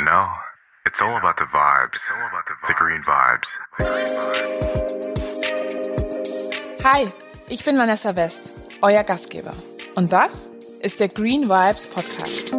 You know, it's all about the vibes. The green vibes. Hi, ich bin Vanessa West, euer Gastgeber. Und das ist der Green Vibes Podcast.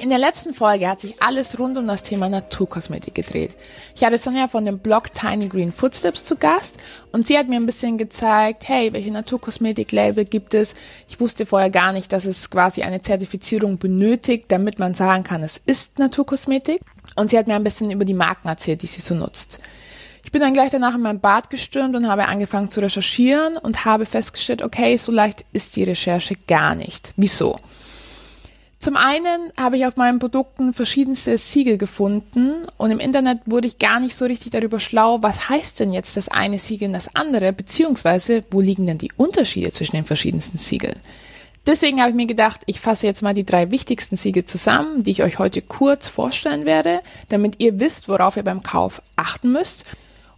In der letzten Folge hat sich alles rund um das Thema Naturkosmetik gedreht. Ich hatte Sonja von dem Blog Tiny Green Footsteps zu Gast und sie hat mir ein bisschen gezeigt, hey, welche Naturkosmetik-Label gibt es? Ich wusste vorher gar nicht, dass es quasi eine Zertifizierung benötigt, damit man sagen kann, es ist Naturkosmetik. Und sie hat mir ein bisschen über die Marken erzählt, die sie so nutzt. Ich bin dann gleich danach in mein Bad gestürmt und habe angefangen zu recherchieren und habe festgestellt, okay, so leicht ist die Recherche gar nicht. Wieso? Zum einen habe ich auf meinen Produkten verschiedenste Siegel gefunden und im Internet wurde ich gar nicht so richtig darüber schlau, was heißt denn jetzt das eine Siegel und das andere, beziehungsweise wo liegen denn die Unterschiede zwischen den verschiedensten Siegeln. Deswegen habe ich mir gedacht, ich fasse jetzt mal die drei wichtigsten Siegel zusammen, die ich euch heute kurz vorstellen werde, damit ihr wisst, worauf ihr beim Kauf achten müsst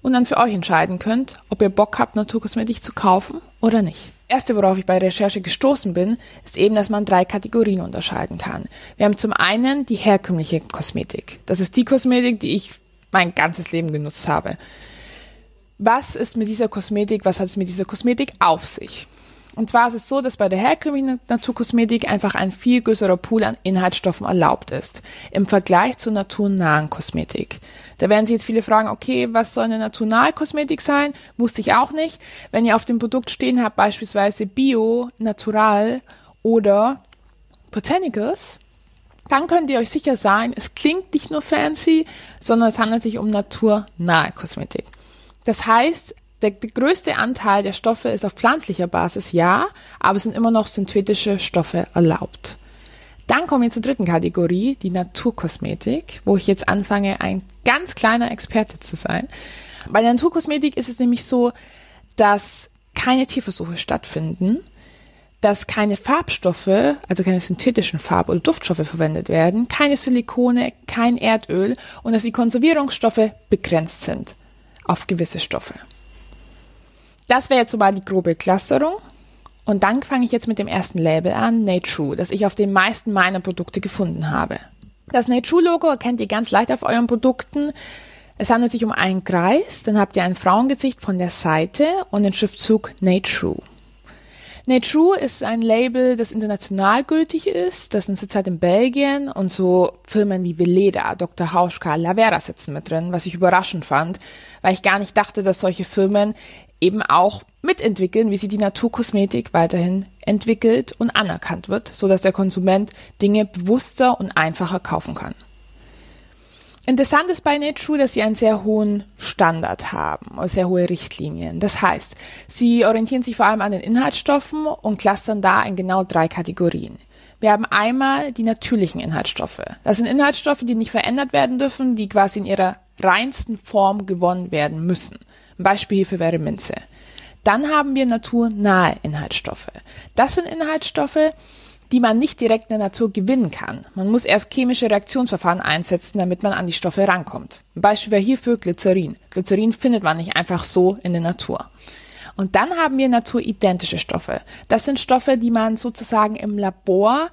und dann für euch entscheiden könnt, ob ihr Bock habt, Naturkosmetik zu kaufen oder nicht. Erste, worauf ich bei Recherche gestoßen bin, ist eben, dass man drei Kategorien unterscheiden kann. Wir haben zum einen die herkömmliche Kosmetik. Das ist die Kosmetik, die ich mein ganzes Leben genutzt habe. Was ist mit dieser Kosmetik, was hat es mit dieser Kosmetik auf sich? Und zwar ist es so, dass bei der herkömmlichen Naturkosmetik einfach ein viel größerer Pool an Inhaltsstoffen erlaubt ist, im Vergleich zur naturnahen Kosmetik. Da werden Sie jetzt viele fragen, okay, was soll eine naturnahe Kosmetik sein? Wusste ich auch nicht. Wenn ihr auf dem Produkt stehen habt, beispielsweise Bio, Natural oder Botanicals, dann könnt ihr euch sicher sein, es klingt nicht nur fancy, sondern es handelt sich um naturnahe Kosmetik. Das heißt, der, der, größte Anteil der Stoffe ist auf pflanzlicher Basis, ja, aber es sind immer noch synthetische Stoffe erlaubt. Dann kommen wir zur dritten Kategorie, die Naturkosmetik, wo ich jetzt anfange, ein ganz kleiner Experte zu sein. Bei der Naturkosmetik ist es nämlich so, dass keine Tierversuche stattfinden, dass keine Farbstoffe, also keine synthetischen Farb- oder Duftstoffe verwendet werden, keine Silikone, kein Erdöl und dass die Konservierungsstoffe begrenzt sind auf gewisse Stoffe. Das wäre jetzt so mal die grobe Clusterung. Und dann fange ich jetzt mit dem ersten Label an, Natrue, das ich auf den meisten meiner Produkte gefunden habe. Das Natrue-Logo erkennt ihr ganz leicht auf euren Produkten. Es handelt sich um einen Kreis, dann habt ihr ein Frauengesicht von der Seite und den Schriftzug Natrue. Natrue ist ein Label, das international gültig ist. Das sind zurzeit in Belgien und so Firmen wie Veleda, Dr. Hauschka, Lavera sitzen mit drin, was ich überraschend fand, weil ich gar nicht dachte, dass solche Firmen eben auch mitentwickeln, wie sie die Naturkosmetik weiterhin entwickelt und anerkannt wird, so dass der Konsument Dinge bewusster und einfacher kaufen kann. Interessant ist bei Nature, dass sie einen sehr hohen Standard haben, sehr hohe Richtlinien. Das heißt, sie orientieren sich vor allem an den Inhaltsstoffen und clustern da in genau drei Kategorien. Wir haben einmal die natürlichen Inhaltsstoffe. Das sind Inhaltsstoffe, die nicht verändert werden dürfen, die quasi in ihrer reinsten Form gewonnen werden müssen. Ein Beispiel hierfür wäre Minze. Dann haben wir naturnahe Inhaltsstoffe. Das sind Inhaltsstoffe, die man nicht direkt in der Natur gewinnen kann. Man muss erst chemische Reaktionsverfahren einsetzen, damit man an die Stoffe rankommt. Ein Beispiel wäre hierfür Glycerin. Glycerin findet man nicht einfach so in der Natur. Und dann haben wir naturidentische Stoffe. Das sind Stoffe, die man sozusagen im Labor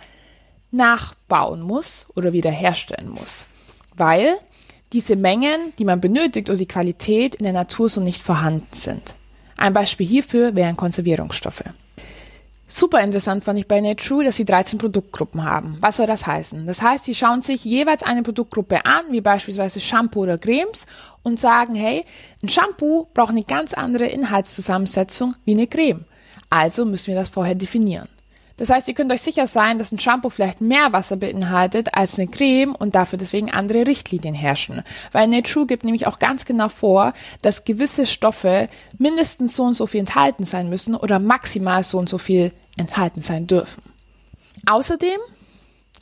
nachbauen muss oder wiederherstellen muss. Weil diese Mengen, die man benötigt oder die Qualität in der Natur so nicht vorhanden sind. Ein Beispiel hierfür wären Konservierungsstoffe. Super interessant fand ich bei Nature, dass sie 13 Produktgruppen haben. Was soll das heißen? Das heißt, sie schauen sich jeweils eine Produktgruppe an, wie beispielsweise Shampoo oder Cremes, und sagen, hey, ein Shampoo braucht eine ganz andere Inhaltszusammensetzung wie eine Creme. Also müssen wir das vorher definieren. Das heißt, ihr könnt euch sicher sein, dass ein Shampoo vielleicht mehr Wasser beinhaltet als eine Creme und dafür deswegen andere Richtlinien herrschen. Weil Nature gibt nämlich auch ganz genau vor, dass gewisse Stoffe mindestens so und so viel enthalten sein müssen oder maximal so und so viel enthalten sein dürfen. Außerdem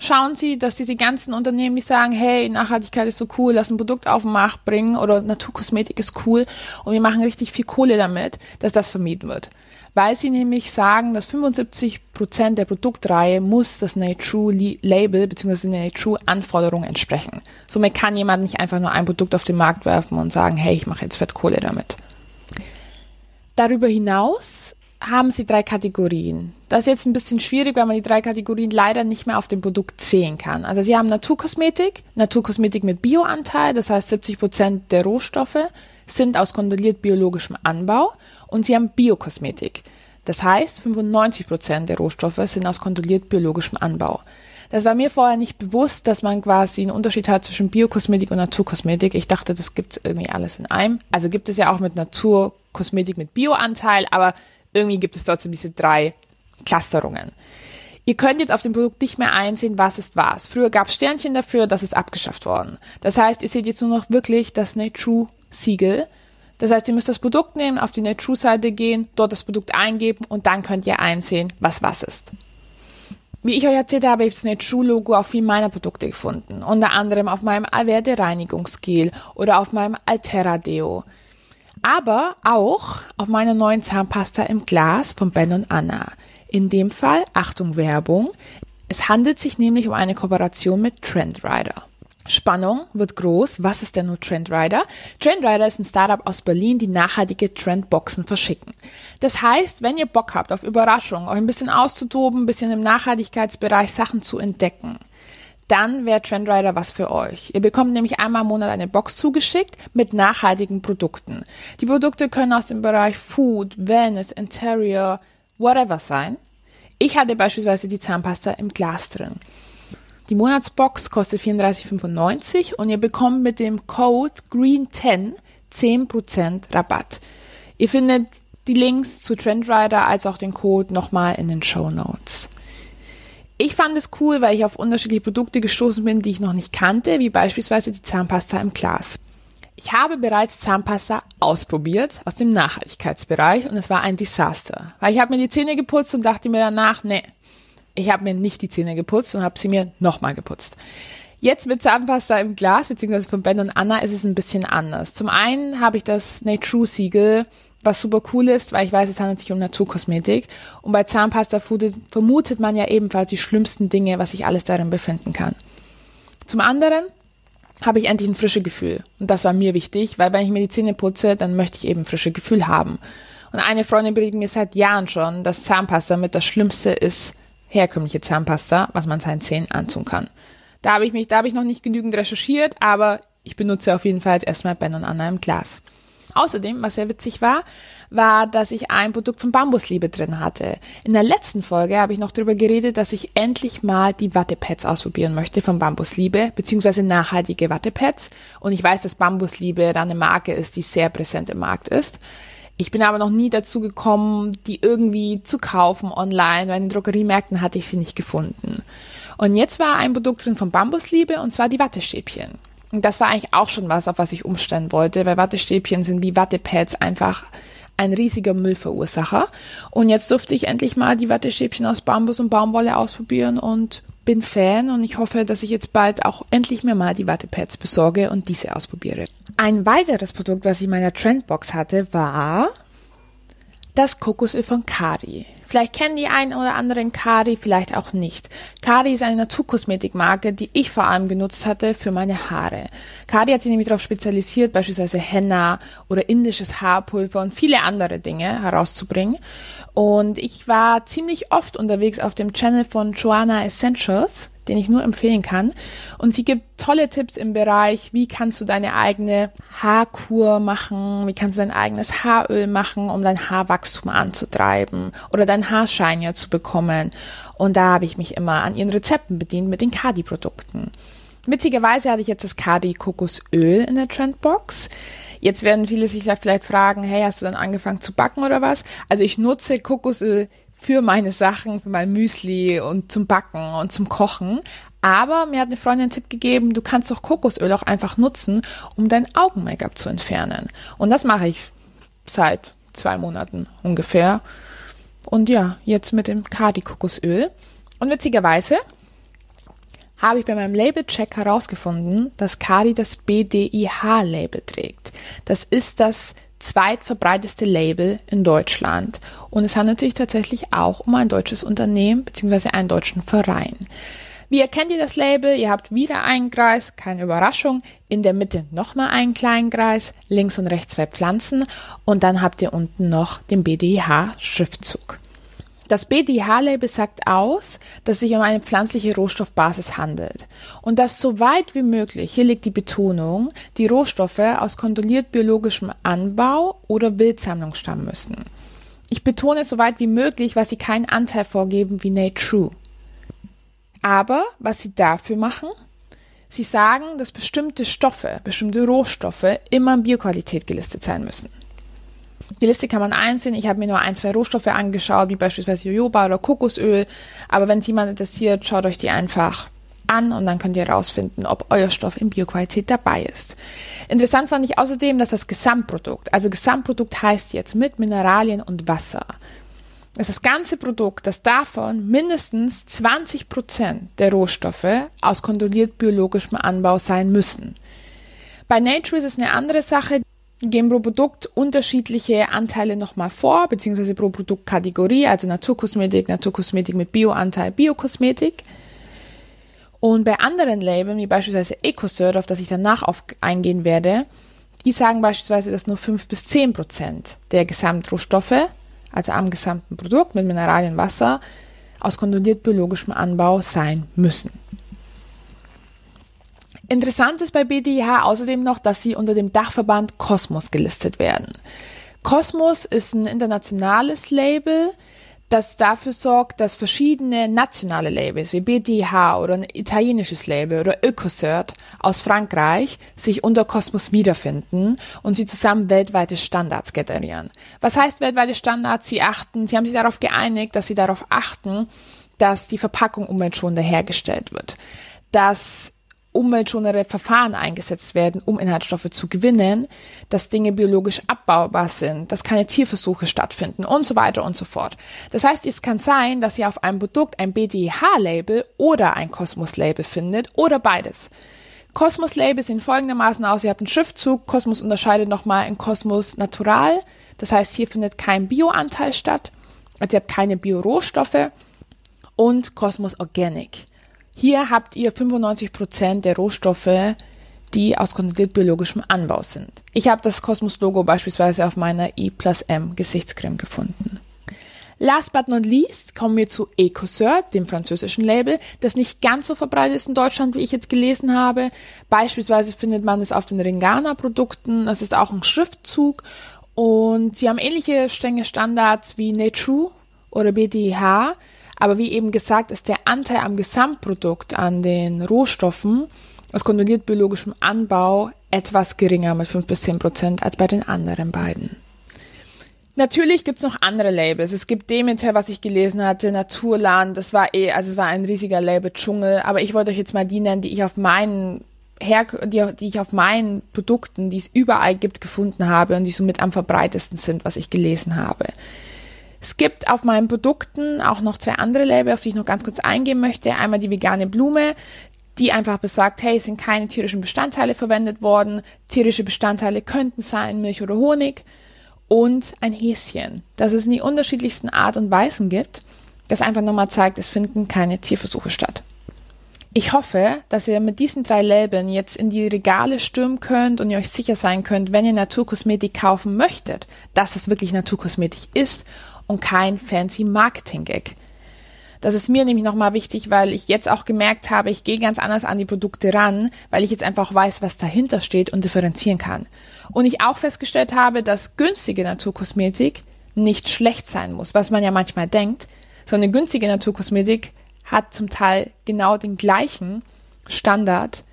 schauen Sie, dass diese ganzen Unternehmen, die sagen, hey, Nachhaltigkeit ist so cool, lass ein Produkt auf den Markt bringen oder Naturkosmetik ist cool und wir machen richtig viel Kohle damit, dass das vermieden wird weil sie nämlich sagen, dass 75 Prozent der Produktreihe muss das Nature Label bzw. Nature Anforderungen entsprechen. Somit kann jemand nicht einfach nur ein Produkt auf den Markt werfen und sagen, hey, ich mache jetzt Fettkohle damit. Darüber hinaus haben sie drei Kategorien. Das ist jetzt ein bisschen schwierig, weil man die drei Kategorien leider nicht mehr auf dem Produkt zählen kann. Also sie haben Naturkosmetik, Naturkosmetik mit Bioanteil, das heißt 70 Prozent der Rohstoffe sind aus kontrolliert biologischem Anbau und sie haben Biokosmetik. Das heißt, 95 Prozent der Rohstoffe sind aus kontrolliert biologischem Anbau. Das war mir vorher nicht bewusst, dass man quasi einen Unterschied hat zwischen Biokosmetik und Naturkosmetik. Ich dachte, das gibt irgendwie alles in einem. Also gibt es ja auch mit Naturkosmetik mit Bioanteil, aber irgendwie gibt es trotzdem diese drei Clusterungen. Ihr könnt jetzt auf dem Produkt nicht mehr einsehen, was ist was. Früher gab es Sternchen dafür, das ist abgeschafft worden. Das heißt, ihr seht jetzt nur noch wirklich das Nature Siegel. Das heißt, ihr müsst das Produkt nehmen, auf die Nature Seite gehen, dort das Produkt eingeben und dann könnt ihr einsehen, was was ist. Wie ich euch erzählt habe, habe ich das Nature-Logo auf vielen meiner Produkte gefunden. Unter anderem auf meinem Alverde Reinigungsgel oder auf meinem Altera Deo. Aber auch auf meiner neuen Zahnpasta im Glas von Ben und Anna. In dem Fall, Achtung Werbung, es handelt sich nämlich um eine Kooperation mit Trendrider. Spannung wird groß. Was ist denn nur Trendrider? Trendrider ist ein Startup aus Berlin, die nachhaltige Trendboxen verschicken. Das heißt, wenn ihr Bock habt auf Überraschungen, euch ein bisschen auszutoben, ein bisschen im Nachhaltigkeitsbereich Sachen zu entdecken, dann wäre Trendrider was für euch. Ihr bekommt nämlich einmal im Monat eine Box zugeschickt mit nachhaltigen Produkten. Die Produkte können aus dem Bereich Food, Wellness, Interior, whatever sein. Ich hatte beispielsweise die Zahnpasta im Glas drin. Die Monatsbox kostet 34,95 und ihr bekommt mit dem Code GREEN10 10% Rabatt. Ihr findet die Links zu Trendrider als auch den Code nochmal in den Show Notes. Ich fand es cool, weil ich auf unterschiedliche Produkte gestoßen bin, die ich noch nicht kannte, wie beispielsweise die Zahnpasta im Glas. Ich habe bereits Zahnpasta ausprobiert aus dem Nachhaltigkeitsbereich und es war ein Desaster, weil ich habe mir die Zähne geputzt und dachte mir danach, nee, ich habe mir nicht die Zähne geputzt und habe sie mir nochmal geputzt. Jetzt mit Zahnpasta im Glas, beziehungsweise von Ben und Anna, ist es ein bisschen anders. Zum einen habe ich das Nature Siegel, was super cool ist, weil ich weiß, es handelt sich um Naturkosmetik. Und bei Zahnpasta vermutet man ja ebenfalls die schlimmsten Dinge, was sich alles darin befinden kann. Zum anderen habe ich endlich ein frisches Gefühl. Und das war mir wichtig, weil wenn ich mir die Zähne putze, dann möchte ich eben ein frisches Gefühl haben. Und eine Freundin bringt mir seit Jahren schon, dass Zahnpasta mit das Schlimmste ist, herkömmliche Zahnpasta, was man seinen Zähnen antun kann. Da habe ich mich, da habe ich noch nicht genügend recherchiert, aber ich benutze auf jeden Fall erstmal Ben und Anna im Glas. Außerdem, was sehr witzig war, war, dass ich ein Produkt von Bambusliebe drin hatte. In der letzten Folge habe ich noch darüber geredet, dass ich endlich mal die Wattepads ausprobieren möchte von Bambusliebe, beziehungsweise nachhaltige Wattepads. Und ich weiß, dass Bambusliebe da eine Marke ist, die sehr präsent im Markt ist. Ich bin aber noch nie dazu gekommen, die irgendwie zu kaufen online, weil in den Drogeriemärkten hatte ich sie nicht gefunden. Und jetzt war ein Produkt drin von Bambusliebe und zwar die Wattestäbchen. Das war eigentlich auch schon was, auf was ich umstellen wollte, weil Wattestäbchen sind wie Wattepads einfach ein riesiger Müllverursacher. Und jetzt durfte ich endlich mal die Wattestäbchen aus Bambus und Baumwolle ausprobieren und bin Fan und ich hoffe, dass ich jetzt bald auch endlich mir mal die Wattepads besorge und diese ausprobiere. Ein weiteres Produkt, was ich in meiner Trendbox hatte, war das Kokosöl von Kari. Vielleicht kennen die einen oder anderen Kari, vielleicht auch nicht. Kari ist eine Naturkosmetikmarke, die ich vor allem genutzt hatte für meine Haare. Kari hat sich nämlich darauf spezialisiert, beispielsweise Henna oder indisches Haarpulver und viele andere Dinge herauszubringen. Und ich war ziemlich oft unterwegs auf dem Channel von Joanna Essentials den ich nur empfehlen kann. Und sie gibt tolle Tipps im Bereich, wie kannst du deine eigene Haarkur machen, wie kannst du dein eigenes Haaröl machen, um dein Haarwachstum anzutreiben oder dein Haarshiner zu bekommen. Und da habe ich mich immer an ihren Rezepten bedient mit den Kadi-Produkten. Witzigerweise hatte ich jetzt das Kadi Kokosöl in der Trendbox. Jetzt werden viele sich vielleicht fragen, hey, hast du dann angefangen zu backen oder was? Also ich nutze Kokosöl für meine Sachen, für mein Müsli und zum Backen und zum Kochen. Aber mir hat eine Freundin einen Tipp gegeben, du kannst doch Kokosöl auch einfach nutzen, um dein Augen-Make-up zu entfernen. Und das mache ich seit zwei Monaten ungefähr. Und ja, jetzt mit dem Kadi-Kokosöl. Und witzigerweise habe ich bei meinem Label-Check herausgefunden, dass Kadi das BDIH-Label trägt. Das ist das zweitverbreiteste Label in Deutschland. Und es handelt sich tatsächlich auch um ein deutsches Unternehmen bzw. einen deutschen Verein. Wie erkennt ihr das Label? Ihr habt wieder einen Kreis, keine Überraschung. In der Mitte nochmal einen kleinen Kreis, links und rechts zwei Pflanzen und dann habt ihr unten noch den BDH-Schriftzug. Das BDH-Label sagt aus, dass es sich um eine pflanzliche Rohstoffbasis handelt und dass so weit wie möglich, hier liegt die Betonung, die Rohstoffe aus kontrolliert biologischem Anbau oder Wildsammlung stammen müssen. Ich betone so weit wie möglich, weil sie keinen Anteil vorgeben wie Nate True. Aber was sie dafür machen, sie sagen, dass bestimmte Stoffe, bestimmte Rohstoffe immer in Bioqualität gelistet sein müssen. Die Liste kann man einsehen. Ich habe mir nur ein, zwei Rohstoffe angeschaut, wie beispielsweise Jojoba oder Kokosöl. Aber wenn es jemand interessiert, schaut euch die einfach an und dann könnt ihr herausfinden, ob euer Stoff in Bioqualität dabei ist. Interessant fand ich außerdem, dass das Gesamtprodukt, also Gesamtprodukt heißt jetzt mit Mineralien und Wasser, dass das ganze Produkt, dass davon mindestens 20 Prozent der Rohstoffe aus kontrolliert biologischem Anbau sein müssen. Bei Nature ist es eine andere Sache. Die geben pro Produkt unterschiedliche Anteile nochmal vor, beziehungsweise pro Produktkategorie, also Naturkosmetik, Naturkosmetik mit Bioanteil, Biokosmetik. Und bei anderen Labeln, wie beispielsweise EcoCert, auf das ich danach auf eingehen werde, die sagen beispielsweise, dass nur 5 bis 10 Prozent der Gesamtrohstoffe also am gesamten Produkt mit Mineralien Wasser, aus kontrolliert biologischem Anbau sein müssen. Interessant ist bei BDIH außerdem noch, dass sie unter dem Dachverband Kosmos gelistet werden. Kosmos ist ein internationales Label, das dafür sorgt, dass verschiedene nationale Labels wie BDH oder ein italienisches Label oder Öcocert aus Frankreich sich unter Cosmos wiederfinden und sie zusammen weltweite Standards generieren. Was heißt weltweite Standards? Sie achten, sie haben sich darauf geeinigt, dass sie darauf achten, dass die Verpackung umweltschonender hergestellt wird, dass umweltschonere Verfahren eingesetzt werden, um Inhaltsstoffe zu gewinnen, dass Dinge biologisch abbaubar sind, dass keine Tierversuche stattfinden und so weiter und so fort. Das heißt, es kann sein, dass ihr auf einem Produkt ein BDH-Label oder ein Kosmos-Label findet oder beides. Kosmos-Label sehen folgendermaßen aus. Ihr habt einen Schriftzug. Kosmos unterscheidet nochmal in Kosmos Natural. Das heißt, hier findet kein Bioanteil statt. Also ihr habt keine Biorohstoffe. Und Kosmos Organic. Hier habt ihr 95 Prozent der Rohstoffe, die aus kontrolliert biologischem Anbau sind. Ich habe das Cosmos-Logo beispielsweise auf meiner E plus M Gesichtscreme gefunden. Last but not least kommen wir zu EcoCert, dem französischen Label, das nicht ganz so verbreitet ist in Deutschland, wie ich jetzt gelesen habe. Beispielsweise findet man es auf den Ringana-Produkten. Das ist auch ein Schriftzug und sie haben ähnliche strenge Standards wie Natrue oder BDH. Aber wie eben gesagt, ist der Anteil am Gesamtprodukt an den Rohstoffen aus kontrolliert biologischem Anbau etwas geringer mit 5 bis 10 Prozent als bei den anderen beiden. Natürlich gibt's noch andere Labels. Es gibt Demeter, was ich gelesen hatte, Naturland, das war eh, also es war ein riesiger Label-Dschungel, aber ich wollte euch jetzt mal die nennen, die ich auf meinen Her die, die ich auf meinen Produkten, die es überall gibt, gefunden habe und die somit am verbreitesten sind, was ich gelesen habe. Es gibt auf meinen Produkten auch noch zwei andere Label, auf die ich noch ganz kurz eingehen möchte. Einmal die vegane Blume, die einfach besagt, hey, es sind keine tierischen Bestandteile verwendet worden. Tierische Bestandteile könnten sein Milch oder Honig. Und ein Häschen, das es in die unterschiedlichsten Art und Weisen gibt, das einfach nochmal zeigt, es finden keine Tierversuche statt. Ich hoffe, dass ihr mit diesen drei Labeln jetzt in die Regale stürmen könnt und ihr euch sicher sein könnt, wenn ihr Naturkosmetik kaufen möchtet, dass es wirklich Naturkosmetik ist und kein fancy Marketing-Gag. Das ist mir nämlich nochmal wichtig, weil ich jetzt auch gemerkt habe, ich gehe ganz anders an die Produkte ran, weil ich jetzt einfach weiß, was dahinter steht und differenzieren kann. Und ich auch festgestellt habe, dass günstige Naturkosmetik nicht schlecht sein muss, was man ja manchmal denkt, sondern günstige Naturkosmetik hat zum Teil genau den gleichen Standard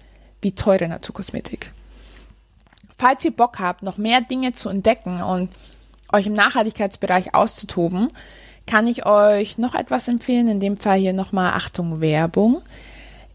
wie teure Naturkosmetik. Falls ihr Bock habt, noch mehr Dinge zu entdecken und euch im Nachhaltigkeitsbereich auszutoben, kann ich euch noch etwas empfehlen. In dem Fall hier nochmal Achtung Werbung.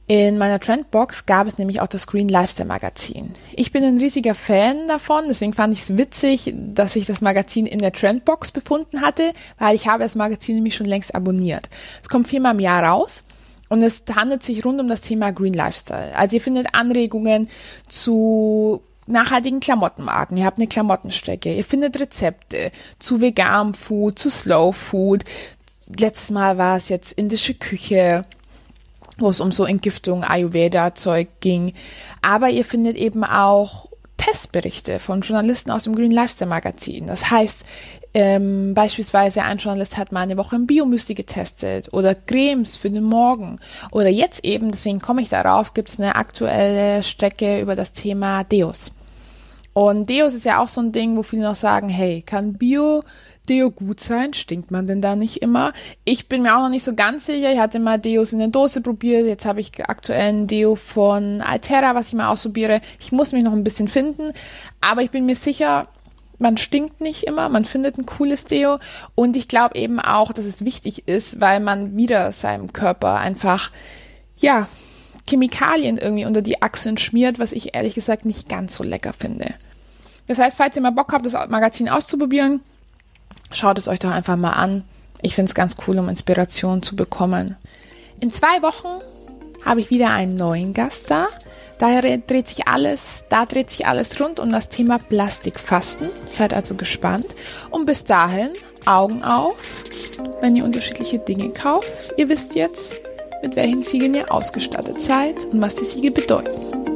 In meiner Trendbox gab es nämlich auch das Green Lifestyle Magazin. Ich bin ein riesiger Fan davon, deswegen fand ich es witzig, dass ich das Magazin in der Trendbox befunden hatte, weil ich habe das Magazin nämlich schon längst abonniert. Es kommt viermal im Jahr raus und es handelt sich rund um das Thema Green Lifestyle. Also ihr findet Anregungen zu nachhaltigen Klamottenmarken. Ihr habt eine Klamottenstrecke. Ihr findet Rezepte zu veganem Food, zu Slow Food. Letztes Mal war es jetzt indische Küche. wo es um so Entgiftung, Ayurveda-Zeug ging. Aber ihr findet eben auch Testberichte von Journalisten aus dem Green Lifestyle Magazin. Das heißt, ähm, beispielsweise ein Journalist hat mal eine Woche im Biomüsli getestet oder Cremes für den Morgen. Oder jetzt eben, deswegen komme ich darauf, gibt es eine aktuelle Strecke über das Thema Deos. Und Deos ist ja auch so ein Ding, wo viele noch sagen, hey, kann Bio Deo gut sein? Stinkt man denn da nicht immer? Ich bin mir auch noch nicht so ganz sicher. Ich hatte mal Deos in der Dose probiert. Jetzt habe ich aktuell ein Deo von Altera, was ich mal ausprobiere. Ich muss mich noch ein bisschen finden. Aber ich bin mir sicher, man stinkt nicht immer, man findet ein cooles Deo und ich glaube eben auch, dass es wichtig ist, weil man wieder seinem Körper einfach, ja, Chemikalien irgendwie unter die Achseln schmiert, was ich ehrlich gesagt nicht ganz so lecker finde. Das heißt, falls ihr mal Bock habt, das Magazin auszuprobieren, schaut es euch doch einfach mal an. Ich finde es ganz cool, um Inspiration zu bekommen. In zwei Wochen habe ich wieder einen neuen Gast da. Daher dreht sich alles, da dreht sich alles rund um das Thema Plastikfasten. Seid also gespannt. Und bis dahin, Augen auf, wenn ihr unterschiedliche Dinge kauft. Ihr wisst jetzt, mit welchen Siegeln ihr ausgestattet seid und was die Siegel bedeuten.